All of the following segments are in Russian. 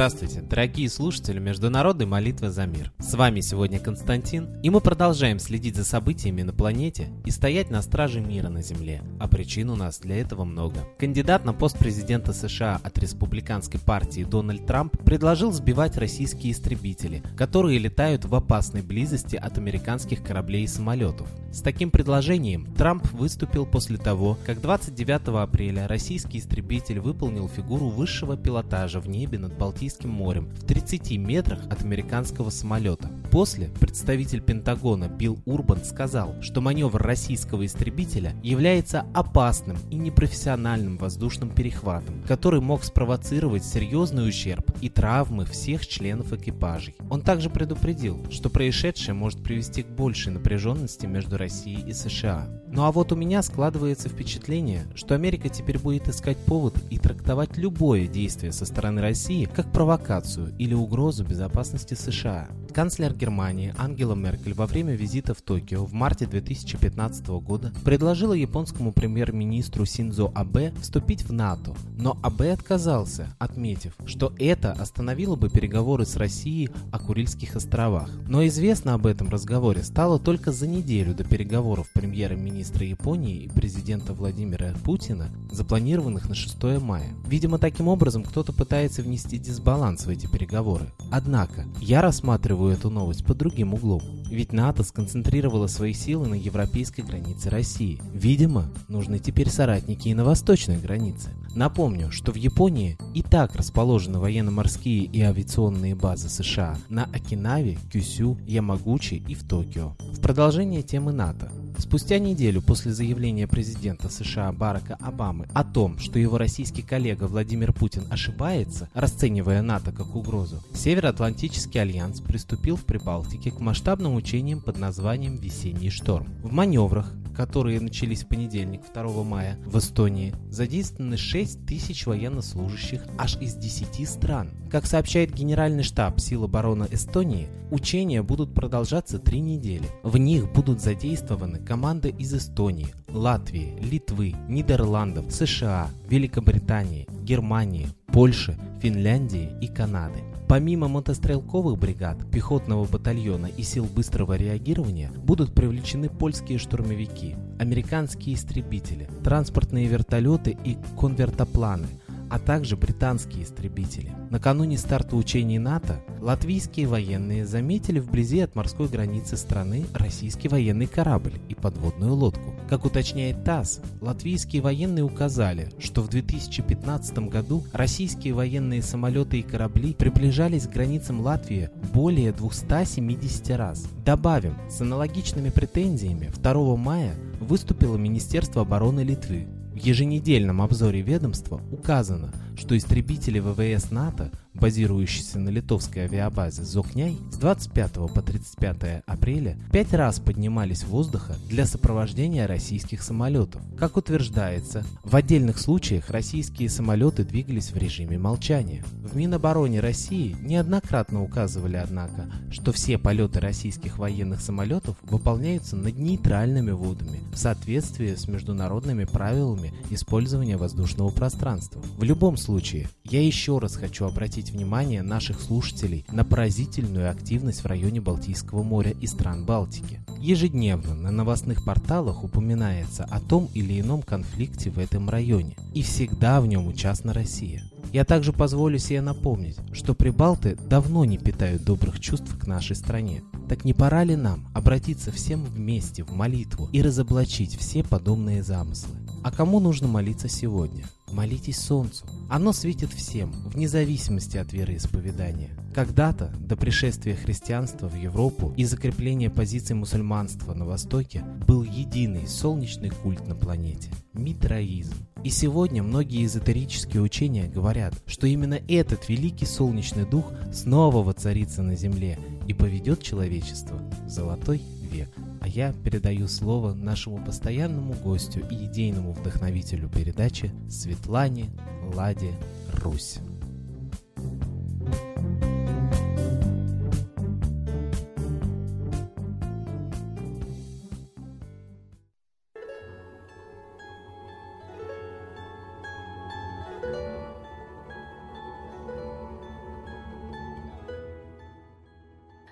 Здравствуйте, дорогие слушатели Международной молитвы за мир. С вами сегодня Константин, и мы продолжаем следить за событиями на планете и стоять на страже мира на Земле. А причин у нас для этого много. Кандидат на пост президента США от республиканской партии Дональд Трамп предложил сбивать российские истребители, которые летают в опасной близости от американских кораблей и самолетов. С таким предложением Трамп выступил после того, как 29 апреля российский истребитель выполнил фигуру высшего пилотажа в небе над Балтийским морем в 30 метрах от американского самолета работа. После представитель Пентагона Билл Урбан сказал, что маневр российского истребителя является опасным и непрофессиональным воздушным перехватом, который мог спровоцировать серьезный ущерб и травмы всех членов экипажей. Он также предупредил, что происшедшее может привести к большей напряженности между Россией и США. Ну а вот у меня складывается впечатление, что Америка теперь будет искать повод и трактовать любое действие со стороны России как провокацию или угрозу безопасности США. Канцлер Германии Ангела Меркель во время визита в Токио в марте 2015 года предложила японскому премьер-министру Синдзо Абе вступить в НАТО, но Абе отказался, отметив, что это остановило бы переговоры с Россией о Курильских островах. Но известно об этом разговоре стало только за неделю до переговоров премьера-министра Японии и президента Владимира Путина, запланированных на 6 мая. Видимо, таким образом кто-то пытается внести дисбаланс в эти переговоры. Однако, я рассматриваю эту новость под другим углом. Ведь НАТО сконцентрировало свои силы на европейской границе России. Видимо, нужны теперь соратники и на восточной границе. Напомню, что в Японии и так расположены военно-морские и авиационные базы США на Окинаве, Кюсю, Ямагучи и в Токио. В продолжение темы НАТО. Спустя неделю после заявления президента США Барака Обамы о том, что его российский коллега Владимир Путин ошибается, расценивая НАТО как угрозу, Североатлантический альянс приступил в Прибалтике к масштабным учениям под названием «Весенний шторм». В маневрах которые начались в понедельник, 2 мая, в Эстонии, задействованы 6 тысяч военнослужащих аж из 10 стран. Как сообщает Генеральный штаб Сил обороны Эстонии, учения будут продолжаться три недели. В них будут задействованы команды из Эстонии, Латвии, Литвы, Нидерландов, США, Великобритании, Германии, Польши, Финляндии и Канады. Помимо мотострелковых бригад, пехотного батальона и сил быстрого реагирования будут привлечены польские штурмовики, американские истребители, транспортные вертолеты и конвертопланы, а также британские истребители. Накануне старта учений НАТО латвийские военные заметили вблизи от морской границы страны российский военный корабль и подводную лодку. Как уточняет ТАСС, латвийские военные указали, что в 2015 году российские военные самолеты и корабли приближались к границам Латвии более 270 раз. Добавим, с аналогичными претензиями 2 мая выступило Министерство обороны Литвы, в еженедельном обзоре ведомства указано, что истребители ВВС НАТО базирующийся на литовской авиабазе Зокняй, с 25 по 35 апреля пять раз поднимались в воздух для сопровождения российских самолетов. Как утверждается, в отдельных случаях российские самолеты двигались в режиме молчания. В Минобороне России неоднократно указывали, однако, что все полеты российских военных самолетов выполняются над нейтральными водами в соответствии с международными правилами использования воздушного пространства. В любом случае, я еще раз хочу обратить обратить внимание наших слушателей на поразительную активность в районе Балтийского моря и стран Балтики. Ежедневно на новостных порталах упоминается о том или ином конфликте в этом районе, и всегда в нем участна Россия. Я также позволю себе напомнить, что прибалты давно не питают добрых чувств к нашей стране. Так не пора ли нам обратиться всем вместе в молитву и разоблачить все подобные замыслы? А кому нужно молиться сегодня? Молитесь солнцу. Оно светит всем, вне зависимости от вероисповедания. Когда-то, до пришествия христианства в Европу и закрепления позиций мусульманства на Востоке, был единый солнечный культ на планете – митраизм. И сегодня многие эзотерические учения говорят, что именно этот великий солнечный дух снова воцарится на Земле и поведет человечество в золотой век. Я передаю слово нашему постоянному гостю и идейному вдохновителю передачи Светлане Ладе Русь.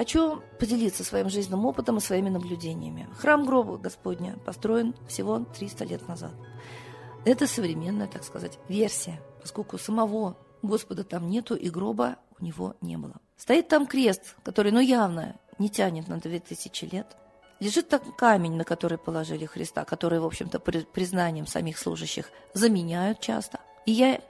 Хочу поделиться своим жизненным опытом и своими наблюдениями. Храм гроба Господня построен всего 300 лет назад. Это современная, так сказать, версия, поскольку самого Господа там нету и гроба у него не было. Стоит там крест, который, ну, явно не тянет на 2000 лет. Лежит там камень, на который положили Христа, который, в общем-то, признанием самих служащих заменяют часто. И я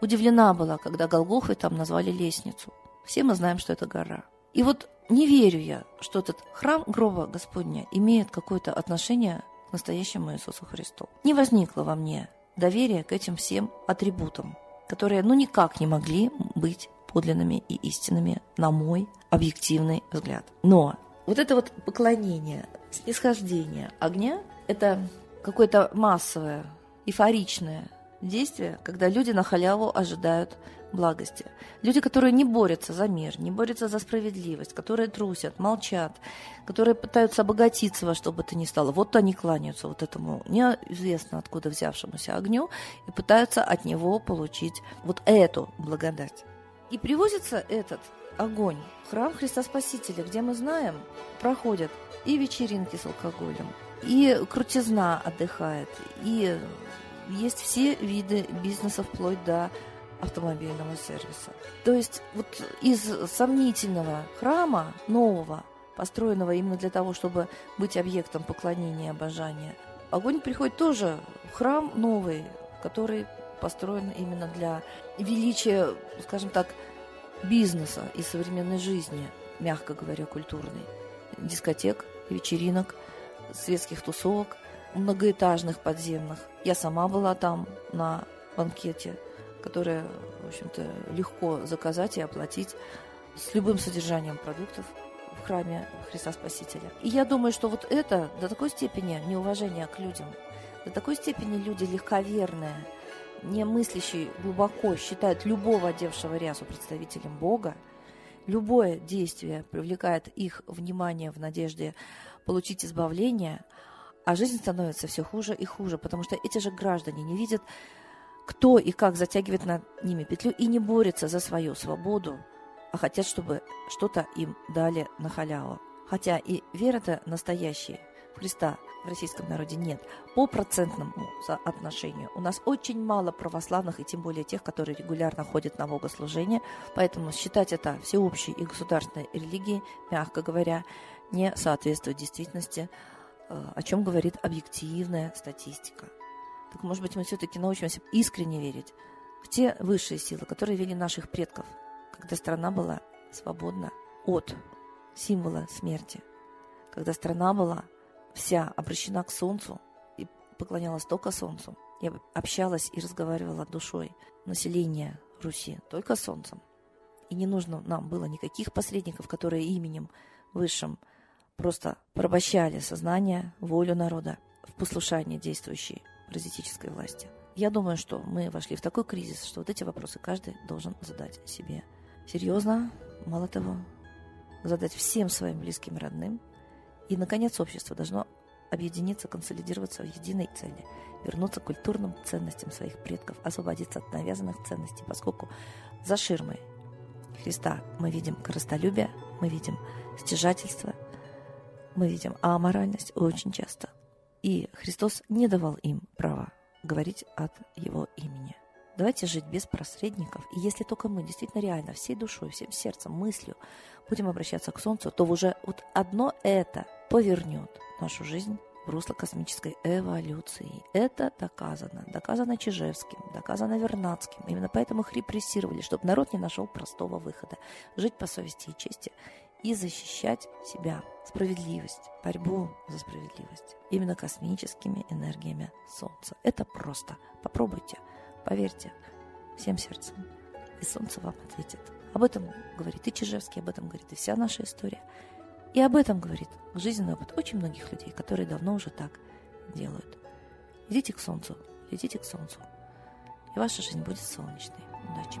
удивлена была, когда Голгофой там назвали лестницу. Все мы знаем, что это гора. И вот не верю я, что этот храм гроба Господня имеет какое-то отношение к настоящему Иисусу Христу. Не возникло во мне доверия к этим всем атрибутам, которые ну никак не могли быть подлинными и истинными, на мой объективный взгляд. Но вот это вот поклонение, снисхождение огня – это какое-то массовое, эйфоричное действие, когда люди на халяву ожидают благости. Люди, которые не борются за мир, не борются за справедливость, которые трусят, молчат, которые пытаются обогатиться во что бы то ни стало. Вот они кланяются вот этому неизвестно откуда взявшемуся огню и пытаются от него получить вот эту благодать. И привозится этот огонь в храм Христа Спасителя, где мы знаем, проходят и вечеринки с алкоголем, и крутизна отдыхает, и есть все виды бизнеса вплоть до автомобильного сервиса. То есть вот из сомнительного храма нового, построенного именно для того, чтобы быть объектом поклонения и обожания, огонь приходит тоже в храм новый, который построен именно для величия, скажем так, бизнеса и современной жизни, мягко говоря, культурной. Дискотек, вечеринок, светских тусовок, многоэтажных подземных. Я сама была там на банкете, которое, в общем-то, легко заказать и оплатить с любым содержанием продуктов в храме Христа Спасителя. И я думаю, что вот это до такой степени неуважение к людям, до такой степени люди легковерные – не мыслящий глубоко считает любого одевшего рясу представителем Бога, любое действие привлекает их внимание в надежде получить избавление, а жизнь становится все хуже и хуже, потому что эти же граждане не видят, кто и как затягивает над ними петлю и не борется за свою свободу, а хотят, чтобы что-то им дали на халяву. Хотя и вера-то настоящая Христа в российском народе нет. По процентному соотношению у нас очень мало православных, и тем более тех, которые регулярно ходят на богослужение, поэтому считать это всеобщей и государственной религией, мягко говоря, не соответствует действительности, э, о чем говорит объективная статистика. Так, может быть, мы все-таки научимся искренне верить в те высшие силы, которые вели наших предков, когда страна была свободна от символа смерти, когда страна была вся обращена к солнцу и поклонялась только солнцу. Я общалась и разговаривала душой населения Руси только солнцем. И не нужно нам было никаких посредников, которые именем высшим просто порабощали сознание, волю народа в послушание действующей паразитической власти. Я думаю, что мы вошли в такой кризис, что вот эти вопросы каждый должен задать себе серьезно, мало того, задать всем своим близким родным, и, наконец, общество должно объединиться, консолидироваться в единой цели, вернуться к культурным ценностям своих предков, освободиться от навязанных ценностей, поскольку за ширмой Христа мы видим коростолюбие, мы видим стяжательство, мы видим аморальность очень часто. И Христос не давал им права говорить от Его имени. Давайте жить без посредников. И если только мы действительно реально всей душой, всем сердцем, мыслью будем обращаться к Солнцу, то уже вот одно это повернет нашу жизнь в русло космической эволюции. Это доказано. Доказано Чижевским, доказано Вернадским. Именно поэтому их репрессировали, чтобы народ не нашел простого выхода. Жить по совести и чести и защищать себя. Справедливость, борьбу за справедливость. Именно космическими энергиями Солнца. Это просто. Попробуйте. Поверьте всем сердцем, и солнце вам ответит. Об этом говорит и Чижевский, об этом говорит и вся наша история. И об этом говорит жизненный опыт очень многих людей, которые давно уже так делают. Идите к солнцу, идите к солнцу, и ваша жизнь будет солнечной. Удачи!